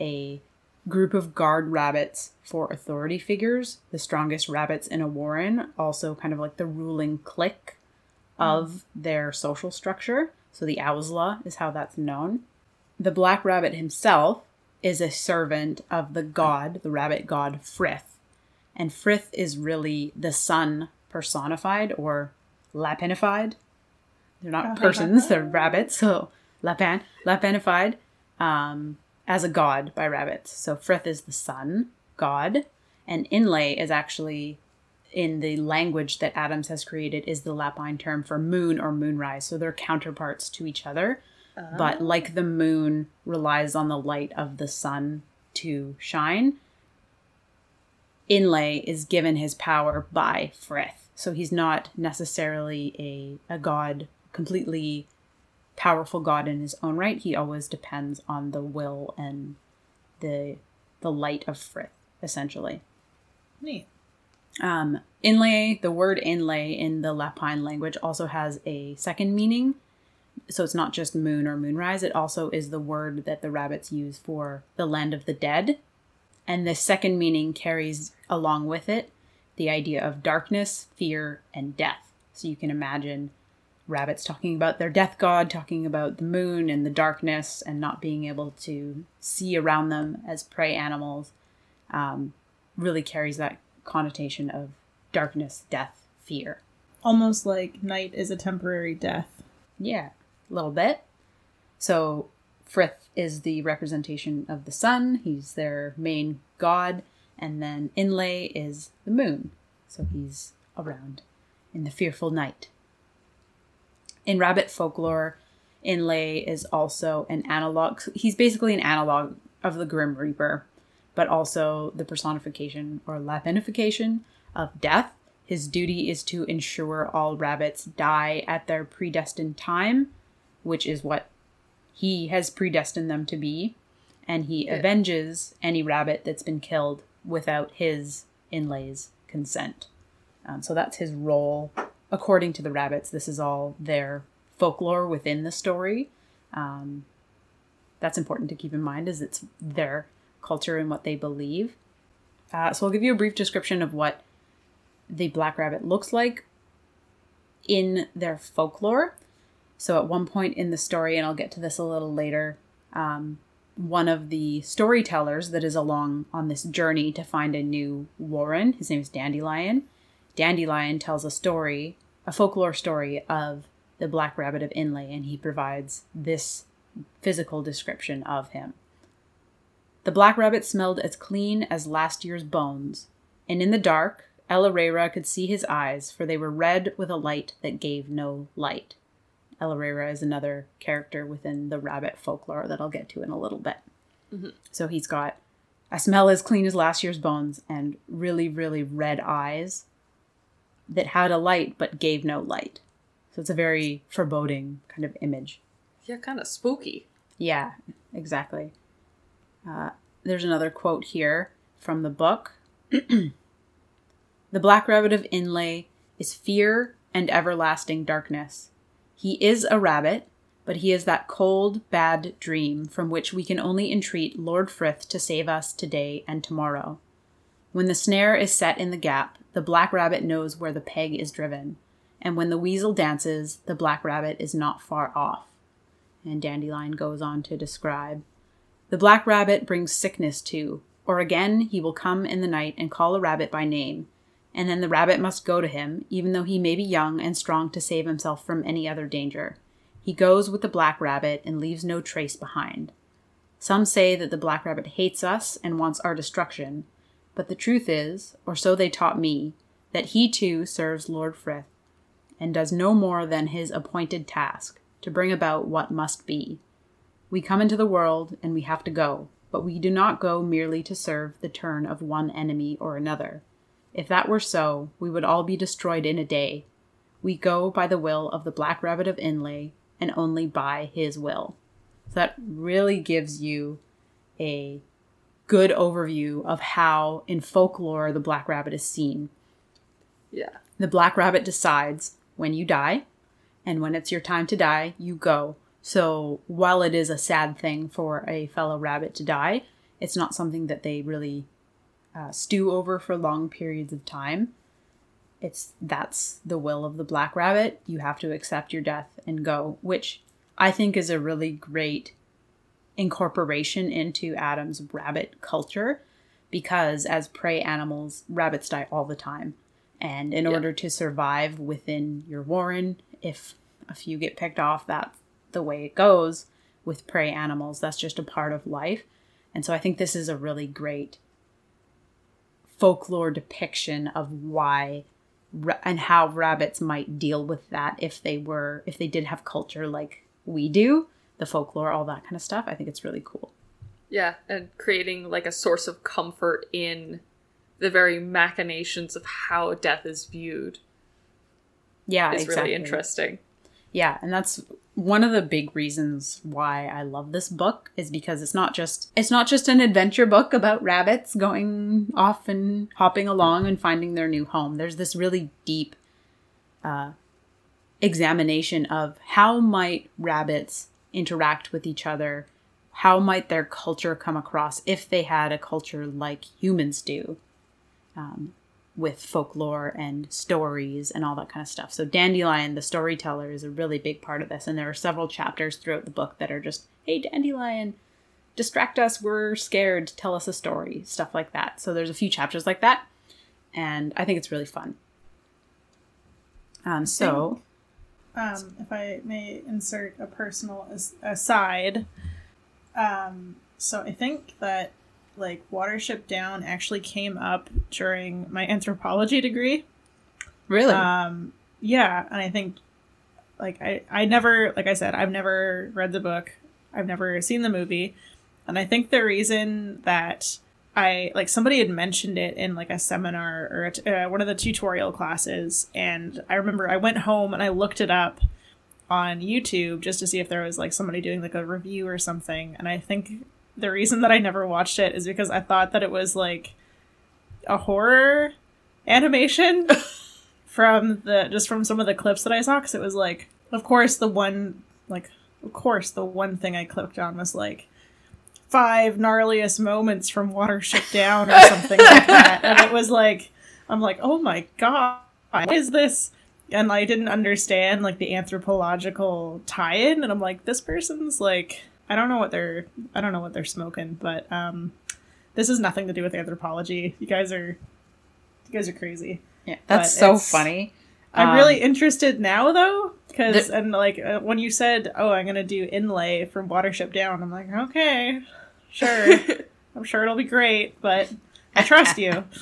a group of guard rabbits for authority figures, the strongest rabbits in a warren, also kind of like the ruling clique of their social structure. So the Owsla is how that's known. The black rabbit himself is a servant of the god, the rabbit god Frith. And Frith is really the sun personified or lapinified. They're not persons, they're rabbits. [LAUGHS] So Lapan, lapinified um, as a god by rabbits. So Frith is the sun god, and Inlé is actually in the language that Adams has created is the Lapine term for moon or moonrise. So they're counterparts to each other. Oh. But like the moon relies on the light of the sun to shine, Inlé is given his power by Frith. So he's not necessarily a, a god, completely powerful god in his own right. He always depends on the will and the the light of Frith, essentially.
Neat.
Um, inlay, the word inlay in the Lapine language also has a second meaning. So it's not just moon or moonrise, it also is the word that the rabbits use for the land of the dead. And the second meaning carries along with it the idea of darkness, fear, and death. So you can imagine rabbits talking about their death god, talking about the moon and the darkness, and not being able to see around them as prey animals. Um, really carries that connotation of darkness, death, fear.
Almost like night is a temporary death.
Yeah, a little bit. So Frith is the representation of the sun. He's their main god. And then Inlé is the moon. So he's around in the fearful night. In rabbit folklore, Inlé is also an analog. He's basically an analog of the Grim Reaper, but also the personification or lapinification of death. His duty is to ensure all rabbits die at their predestined time, which is what he has predestined them to be. And he avenges any rabbit that's been killed without his inlay's consent. Um, so that's his role. According to the rabbits, this is all their folklore within the story. Um, that's important to keep in mind, as it's their culture and what they believe. Uh, so I'll give you a brief description of what the black rabbit looks like in their folklore. So at one point in the story, and I'll get to this a little later, um, one of the storytellers that is along on this journey to find a new warren, his name is Dandelion. Dandelion tells a story, a folklore story of the Black Rabbit of Inlé, and he provides this physical description of him. The black rabbit smelled as clean as last year's bones, and in the dark, El-ahrairah could see his eyes, for they were red with a light that gave no light. El-ahrairah is another character within the rabbit folklore that I'll get to in a little bit. Mm-hmm. So he's got a smell as clean as last year's bones and really, really red eyes that had a light but gave no light. So it's a very foreboding kind of image.
Yeah, kind of spooky.
Yeah, exactly. Uh, there's another quote here from the book. [CLEARS THROAT] the Black Rabbit of Inlé is fear and everlasting darkness. He is a rabbit, but he is that cold, bad dream from which we can only entreat Lord Frith to save us today and tomorrow. When the snare is set in the gap, the black rabbit knows where the peg is driven, and when the weasel dances, the black rabbit is not far off. And Dandelion goes on to describe The black rabbit brings sickness too, or again he will come in the night and call a rabbit by name, and then the rabbit must go to him, even though he may be young and strong to save himself from any other danger. He goes with the black rabbit and leaves no trace behind. Some say that the black rabbit hates us and wants our destruction, but the truth is, or so they taught me, that he too serves Lord Frith, and does no more than his appointed task to bring about what must be. We come into the world and we have to go, but we do not go merely to serve the turn of one enemy or another. If that were so, we would all be destroyed in a day. We go by the will of the Black Rabbit of Inlé, and only by his will. So that really gives you a good overview of how in folklore the Black Rabbit is seen.
Yeah.
The Black Rabbit decides when you die, and when it's your time to die, you go. So while it is a sad thing for a fellow rabbit to die, it's not something that they really uh, stew over for long periods of time. It's that's the will of the black rabbit. You have to accept your death and go, which I think is a really great incorporation into Adam's rabbit culture because as prey animals, rabbits die all the time. And in
Yeah.
order to survive within your warren, if a few get picked off, that's the way it goes with prey animals. That's just a part of life. And so I think this is a really great folklore depiction of why and how rabbits might deal with that if they were if they did have culture like we do the folklore all that kind of stuff i think it's really cool.
Yeah, and creating like a source of comfort in the very machinations of how death is viewed
yeah
is
exactly.
really interesting.
yeah and that's one of the big reasons why i love this book is because it's not just it's not just an adventure book about rabbits going off and hopping along and finding their new home. There's this really deep uh, examination of how might rabbits interact with each other how might their culture come across if they had a culture like humans do um, with folklore and stories and all that kind of stuff. So Dandelion, the storyteller, is a really big part of this, and there are several chapters throughout the book that are just, "Hey, Dandelion, distract us. We're scared. Tell us a story." Stuff like that. So there's a few chapters like that, and I think it's really fun. Um, so
um, if I may insert a personal as- aside, um, so I think that like Watership Down actually came up during my anthropology degree.
really,
Um, yeah, and I think like I I never like I said I've never read the book, I've never seen the movie, and I think the reason that I like somebody had mentioned it in like a seminar or a t- uh, one of the tutorial classes, and I remember I went home and I looked it up on YouTube just to see if there was like somebody doing like a review or something, and I think the reason that I never watched it is because I thought that it was like a horror animation [LAUGHS] from the just from some of the clips that I saw because it was like of course the one like of course the one thing I clicked on was like five gnarliest moments from Watership Down or something like that. And it was like I'm like oh my god what is this? And I didn't understand like the anthropological tie-in. And I'm like this person's like I don't know what they're I don't know what they're smoking but um this has nothing to do with anthropology. You guys are you guys are crazy.
Yeah, that's
but
so funny.
I'm
Um,
really interested now though, because and like uh, when you said, "Oh, I'm gonna do inlay from Watership Down," I'm like, okay, sure, [LAUGHS] I'm sure it'll be great, but I trust you. [LAUGHS]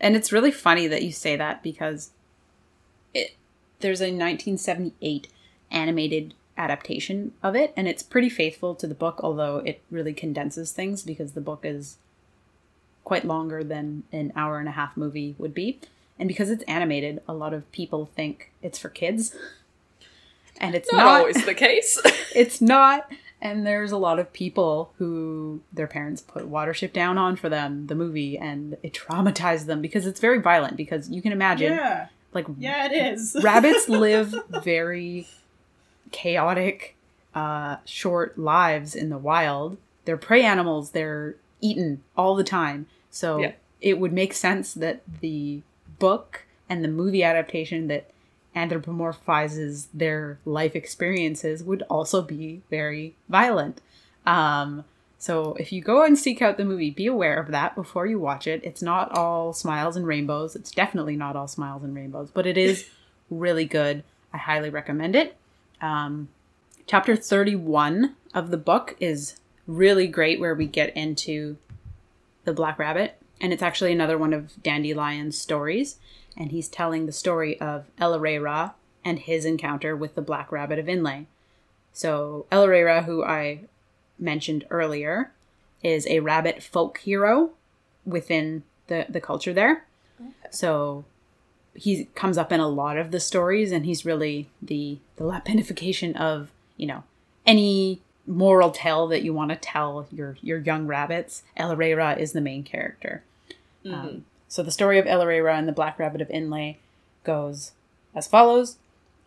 And it's really funny that you say that because it there's a 1978 animated adaptation of it and it's pretty faithful to the book although it really condenses things because the book is quite longer than an hour and a half movie would be. And because it's animated, a lot of people think it's for kids. And it's
Not,
not
always the [LAUGHS] case.
it's not and there's a lot of people who their parents put watership down on for them the movie and it traumatized them because it's very violent because you can imagine
Yeah,
like
yeah, it is. [LAUGHS]
rabbits live very chaotic uh short lives in the wild they're prey animals they're eaten all the time so
Yeah.
it would make sense that the book and the movie adaptation that anthropomorphizes their life experiences would also be very violent um So if you go and seek out the movie, be aware of that before you watch it. It's not all smiles and rainbows. It's definitely not all smiles and rainbows, but it is [LAUGHS] really good. I highly recommend it. Um, chapter 31 of the book is really great, where we get into the Black Rabbit. And it's actually another one of Dandelion's stories. And he's telling the story of El-ahrairah and his encounter with the Black Rabbit of Inlé. So El-ahrairah, who I mentioned earlier, is a rabbit folk hero within the, the culture there. So he comes up in a lot of the stories and he's really the the lapinification of, you know, any moral tale that you want to tell your your young rabbits. El-ahrairah is the main character. Um, so the story of El-ahrairah and the Black Rabbit of Inlé goes as follows.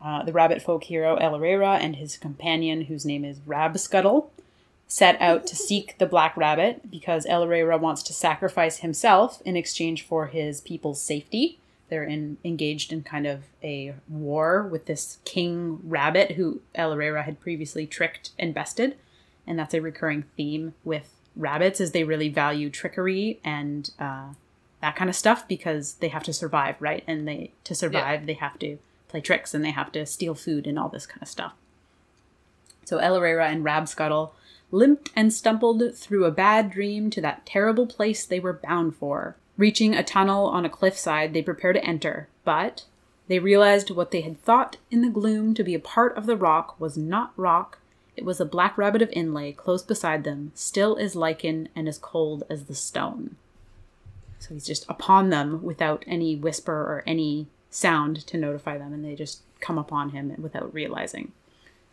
Uh, the rabbit folk hero El-ahrairah and his companion, whose name is Rabscuttle, set out to seek the Black Rabbit because El-ahrairah wants to sacrifice himself in exchange for his people's safety. They're in, engaged in kind of a war with this king rabbit who El-ahrairah had previously tricked and bested, and that's a recurring theme with rabbits is they really value trickery and uh, that kind of stuff because they have to survive, right? And they to survive they have to play tricks and they have to steal food and all this kind of stuff. So El-ahrairah and Rabscuttle limped and stumbled through a bad dream to that terrible place they were bound for. Reaching a tunnel on a cliffside, they prepare to enter, but they realized what they had thought in the gloom to be a part of the rock was not rock. It was a black rabbit of inlay close beside them, still as lichen and as cold as the stone. He's just upon them without any whisper or any sound to notify them, and they just come upon him without realizing.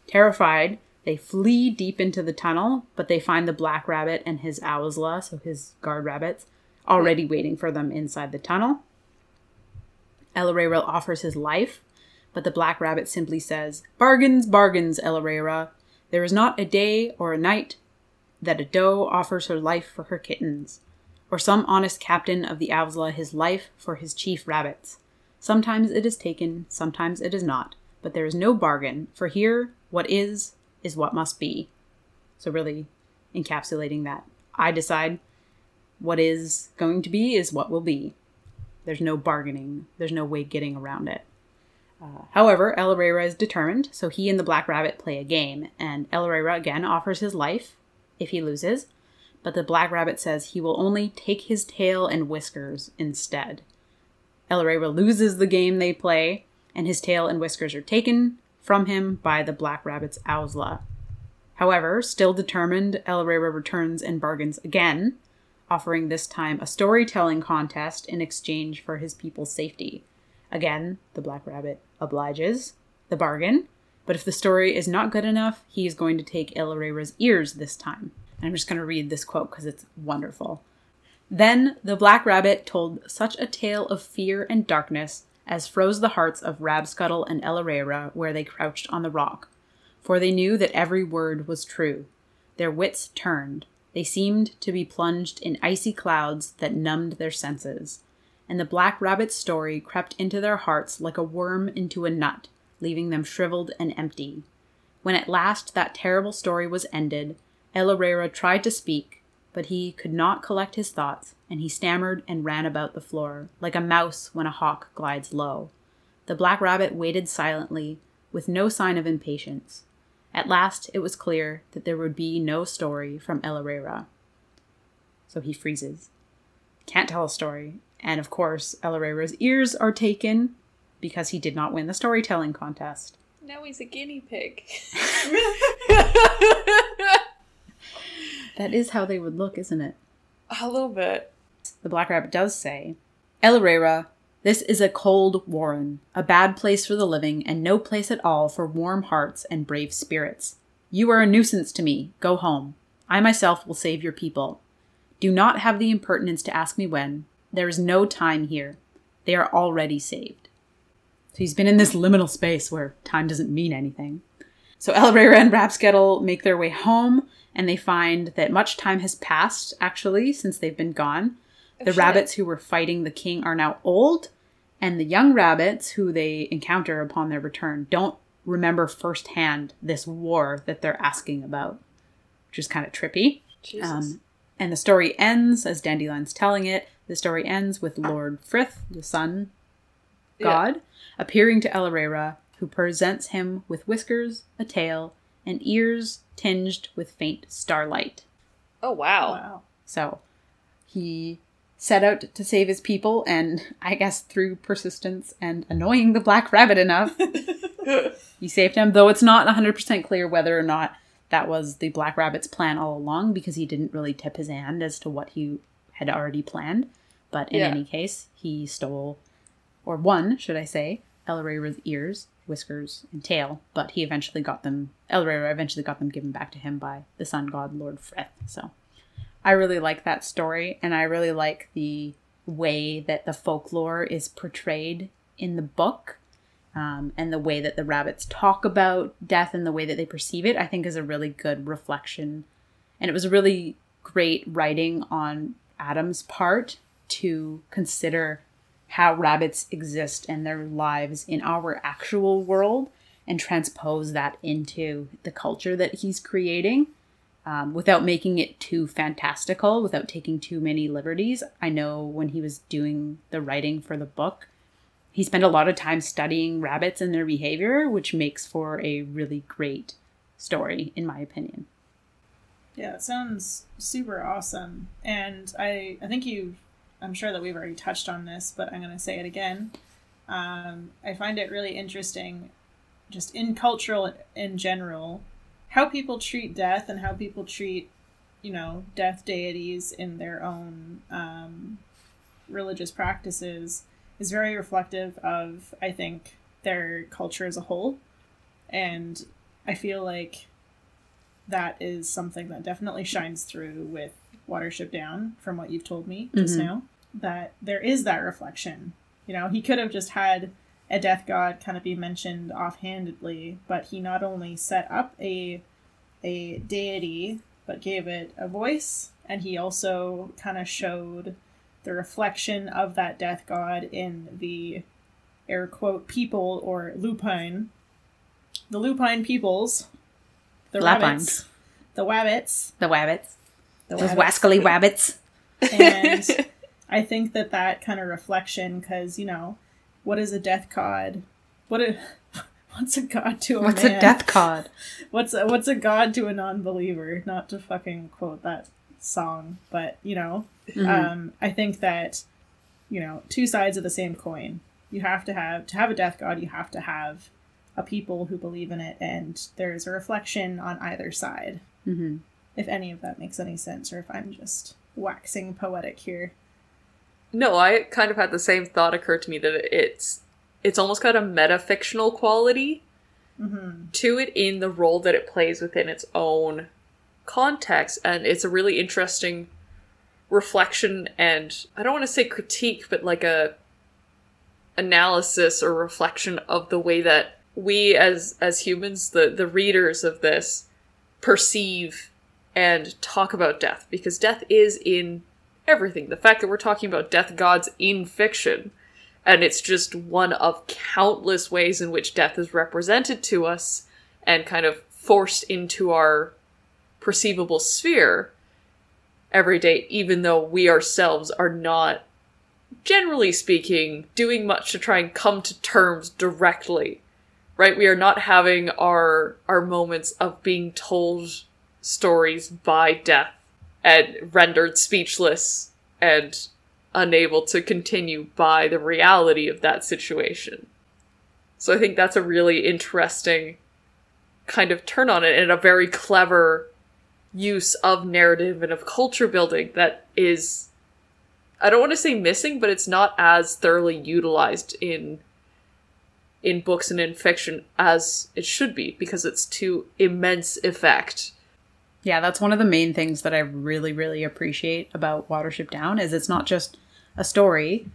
Terrified, they flee deep into the tunnel, but they find the black rabbit and his owsla, so his guard rabbits, already waiting for them inside the tunnel. El-ahrairah offers his life, but the black rabbit simply says, Bargains, bargains, El-ahrairah. There is not a day or a night that a doe offers her life for her kittens, or some honest captain of the owsla his life for his chief rabbits. Sometimes it is taken, sometimes it is not, but there is no bargain, for here what is, is what must be. So, really encapsulating that. I decide what is going to be is what will be. There's no bargaining, there's no way getting around it. Uh, however, El-ahrairah is determined, so he and the Black Rabbit play a game, and El-ahrairah again offers his life if he loses, but the Black Rabbit says he will only take his tail and whiskers instead. El El-ahrairah loses the game they play, and his tail and whiskers are taken from him by the Black Rabbit's Owsla. However, still determined, El El-ahrairah returns and bargains again, offering this time a storytelling contest in exchange for his people's safety. Again, the Black Rabbit obliges the bargain, but if the story is not good enough, he is going to take El-ahrairah's ears this time. I'm just going to read this quote because it's wonderful. Then the Black Rabbit told such a tale of fear and darkness as froze the hearts of Rabscuttle and El-ahrairah where they crouched on the rock, for they knew that every word was true. Their wits turned. They seemed to be plunged in icy clouds that numbed their senses, and the Black Rabbit's story crept into their hearts like a worm into a nut, leaving them shriveled and empty. When at last that terrible story was ended, El-ahrairah tried to speak, but he could not collect his thoughts, and he stammered and ran about the floor, like a mouse when a hawk glides low. The black rabbit waited silently, with no sign of impatience. At last it was clear that there would be no story from El-ahrairah. So he freezes. Can't tell a story. And of course, El-ahrairah's ears are taken because he did not win the storytelling contest.
Now he's a guinea pig. [LAUGHS] [LAUGHS]
That is how they would look, isn't it?
a little bit.
The Black Rabbit does say, El-ahrairah, this is a cold warren, a bad place for the living, and no place at all for warm hearts and brave spirits. You are a nuisance to me. Go home. I myself will save your people. Do not have the impertinence to ask me when. There is no time here. They are already saved. So he's been in this liminal space where time doesn't mean anything. So El-ahrairah and Rabscuttle make their way home, and they find that much time has passed, actually, since they've been gone. The
shit.
rabbits who were fighting the king are now old, and the young rabbits who they encounter upon their return don't remember firsthand this war that they're asking about, which is kind of trippy. Um, and the story ends, as Dandelion's telling it, the story ends with Lord Frith, the sun
Yeah.
god, appearing to El-ahrairah, who presents him with whiskers, a tail, and ears tinged with faint starlight.
Oh wow.
Wow.
So he set out to save his people, and I guess through persistence and annoying the black rabbit enough, [LAUGHS] he saved him, though it's not 100% clear whether or not that was the black rabbit's plan all along because he didn't really tip his hand as to what he had already planned. But in
Yeah.
any case, he stole, or won, should I say, El-ahrairah's ears, whiskers, and tail. But he eventually got them, El-ahrairah eventually got them given back to him by the sun god Lord Frith. So I really like that story, and I really like the way that the folklore is portrayed in the book um, and the way that the rabbits talk about death and the way that they perceive it, I think is a really good reflection. And it was a really great writing on Adam's part to consider how rabbits exist and their lives in our actual world and transpose that into the culture that he's creating um, without making it too fantastical, without taking too many liberties. I know when he was doing the writing for the book, he spent a lot of time studying rabbits and their behavior, which makes for a really great story, in my opinion.
Yeah, it sounds super awesome. And I, I think you, I'm sure that we've already touched on this, but I'm going to say it again. Um, I find it really interesting, just in cultural in general, how people treat death and how people treat, you know, death deities in their own um, religious practices is very reflective of, I think, their culture as a whole. And I feel like that is something that definitely shines through with Watership Down from what you've told me just
Mhm.
now. That there is that reflection. You know, he could have just had a death god kind of be mentioned offhandedly, but he not only set up a a deity but gave it a voice, and he also kind of showed the reflection of that death god in the air quote people or lupine. The lupine peoples. The
Lapine.
rabbits. The wabbits.
The wabbits. Those wascally [LAUGHS] wabbits.
And [LAUGHS] I think that that kind of reflection, because, you know, what is a death god? What a. [LAUGHS] What's a god to a
What's
man?
a death cod?
What's a, what's a god to a non-believer? Not to fucking quote that song, but you know,
Mm-hmm.
um, I think that you know two sides of the same coin. You have to have to have a death god. You have to have a people who believe in it, and there's a reflection on either side.
hmm
If any of that makes any sense, or if I'm just waxing poetic here.
No, I kind of had the same thought occur to me that it's it's almost got a metafictional quality mm-hmm. to it in the role that it plays within its own context, and it's a really interesting reflection and I don't want to say critique, but like a analysis or reflection of the way that we as as humans, the the readers of this, perceive and talk about death because death is in everything. The fact that we're talking about death gods in fiction and it's just one of countless ways in which death is represented to us and kind of forced into our perceivable sphere every day, even though we ourselves are not, generally speaking, doing much to try and come to terms directly. Right? We are not having our our moments of being told stories by death and rendered speechless and unable to continue by the reality of that situation. So I think that's a really interesting kind of turn on it and a very clever use of narrative and of culture building that is I don't want to say missing, but it's not as thoroughly utilized in in books and in fiction as it should be because it's to immense effect.
Yeah, that's one of the main things that I really, really appreciate about Watership Down is it's not just a story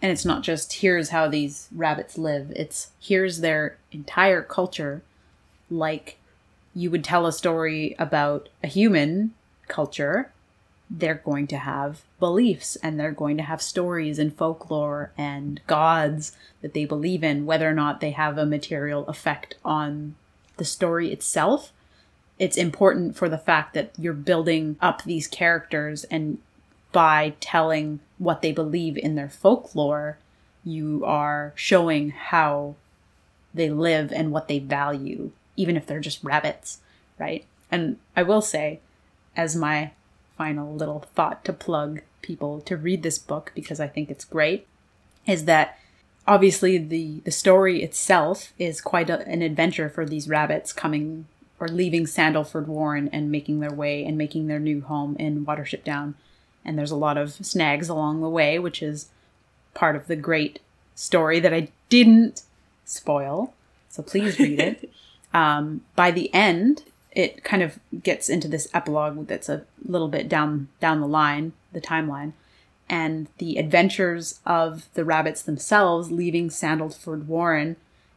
and it's not just here's how these rabbits live. It's here's their entire culture like you would tell a story about a human culture. They're going to have beliefs and they're going to have stories and folklore and gods that they believe in, whether or not they have a material effect on the story itself it's important for the fact that you're building up these characters and by telling what they believe in their folklore, you are showing how they live and what they value, even if they're just rabbits, right? And I will say, as my final little thought to plug people to read this book because I think it's great, is that obviously the the story itself is quite a, an adventure for these rabbits coming or leaving Sandleford Warren and making their way and making their new home in Watership Down. And there's a lot of snags along the way, which is part of the great story that I didn't spoil. So please read it. [LAUGHS] um, by the end, it kind of gets into this epilogue that's a little bit down down the line, the timeline, and the adventures of the rabbits themselves leaving Sandleford Warren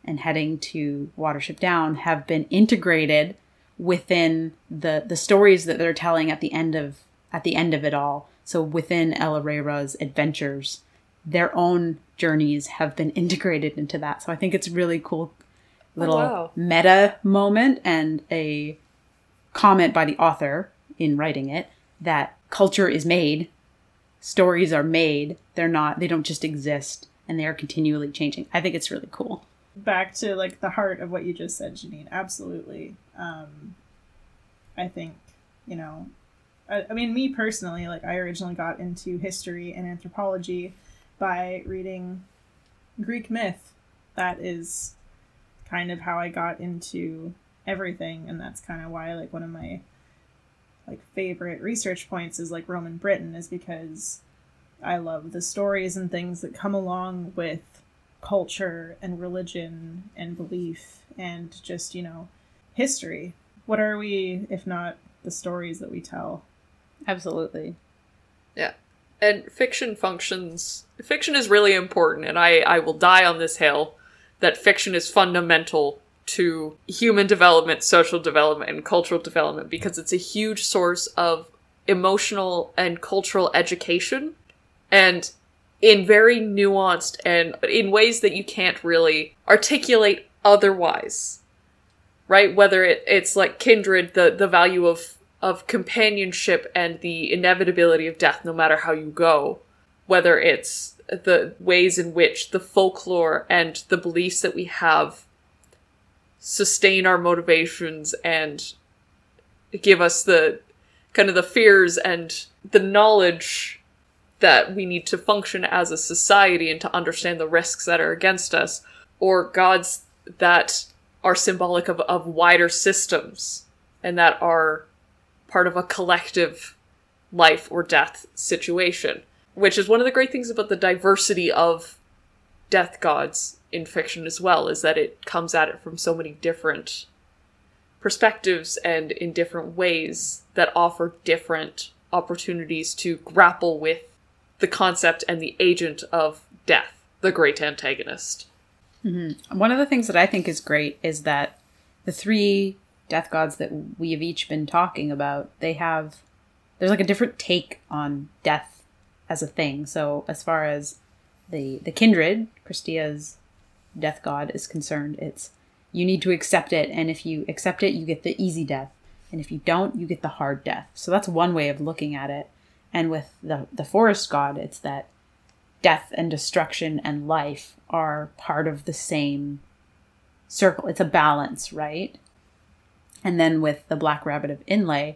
and heading to Watership Down have been integrated within the the stories that they're telling at the end of at the end of it all. So within El-ahrairah's adventures, their own journeys have been integrated into that. So I think it's really cool little oh,
wow.
meta moment and a comment by the author in writing it that culture is made, stories are made. They're not they don't just exist and they are continually changing. I think it's really cool.
Back to like the heart of what you just said, Janine. Absolutely. Um, I think you know. I, I mean, me personally, like I originally got into history and anthropology by reading Greek myth. That is kind of how I got into everything, and that's kind of why like one of my like favorite research points is like Roman Britain is because I love the stories and things that come along with culture and religion and belief and just, you know, history. What are we if not the stories that we tell?
Absolutely.
Yeah. And fiction functions fiction is really important and I I will die on this hill that fiction is fundamental to human development, social development, and cultural development because it's a huge source of emotional and cultural education and in very nuanced and in ways that you can't really articulate otherwise right? Whether it, it's like kindred the the value of of companionship and the inevitability of death no matter how you go. Whether it's the ways in which the folklore and the beliefs that we have sustain our motivations and give us the kind of the fears and the knowledge that we need to function as a society and to understand the risks that are against us, or gods that are symbolic of, of wider systems and that are part of a collective life or death situation. Which is one of the great things about the diversity of death gods in fiction as well, is that it comes at it from so many different perspectives and in different ways that offer different opportunities to grapple with the concept and the agent of death, the great antagonist. Mm-hmm.
One of the things that I think is great is that the three death gods that we have each been talking about, they have there's like a different take on death as a thing. So as far as the the kindred, Christia's death god is concerned, it's you need to accept it, and if you accept it, you get the easy death, and if you don't, you get the hard death. So that's one way of looking at it. And with the the forest god, it's that death and destruction and life are part of the same circle. It's a balance, right? And then with the Black Rabbit of Inlé,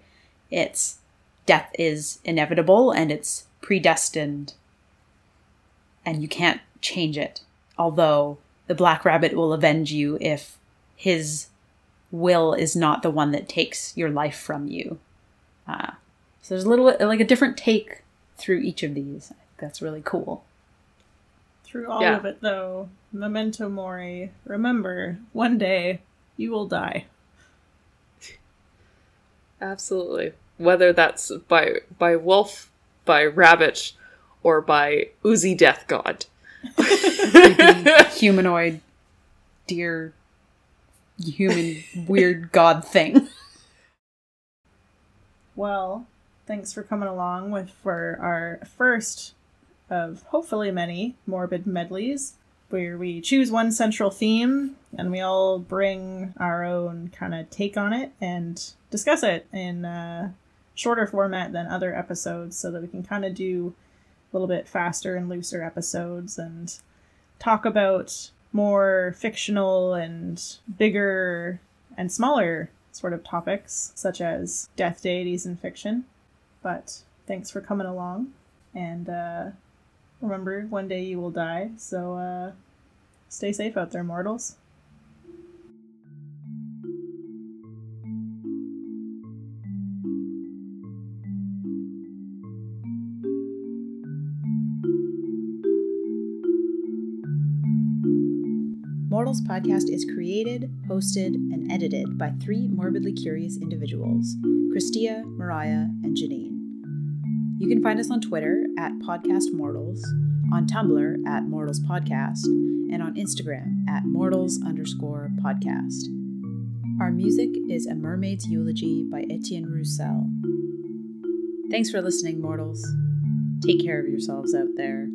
it's death is inevitable and it's predestined and you can't change it. Although the Black Rabbit will avenge you if his will is not the one that takes your life from you. Uh, so there's a little like a different take through each of these. I think that's really cool.
Through all
Yeah.
of it, though, memento mori. Remember, one day you will die.
Absolutely. Whether that's by by wolf, by rabbit, or by oozy death god. [LAUGHS]
Humanoid, deer human, weird god thing.
Well, thanks for coming along with for our first of hopefully many morbid medleys where we choose one central theme and we all bring our own kind of take on it and discuss it in a shorter format than other episodes so that we can kind of do a little bit faster and looser episodes and talk about more fictional and bigger and smaller sort of topics, such as death deities in fiction. But thanks for coming along. And uh, remember, one day you will die. So uh, stay safe out there, mortals.
Mortals podcast is created, hosted, and edited by three morbidly curious individuals Christia, Mariah, and Janine. You can find us on Twitter at Podcast Mortals, on Tumblr at Mortals Podcast, and on Instagram at Mortals underscore podcast. Our music is A Mermaid's Eulogy by Etienne Roussel. Thanks for listening, mortals. Take care of yourselves out there.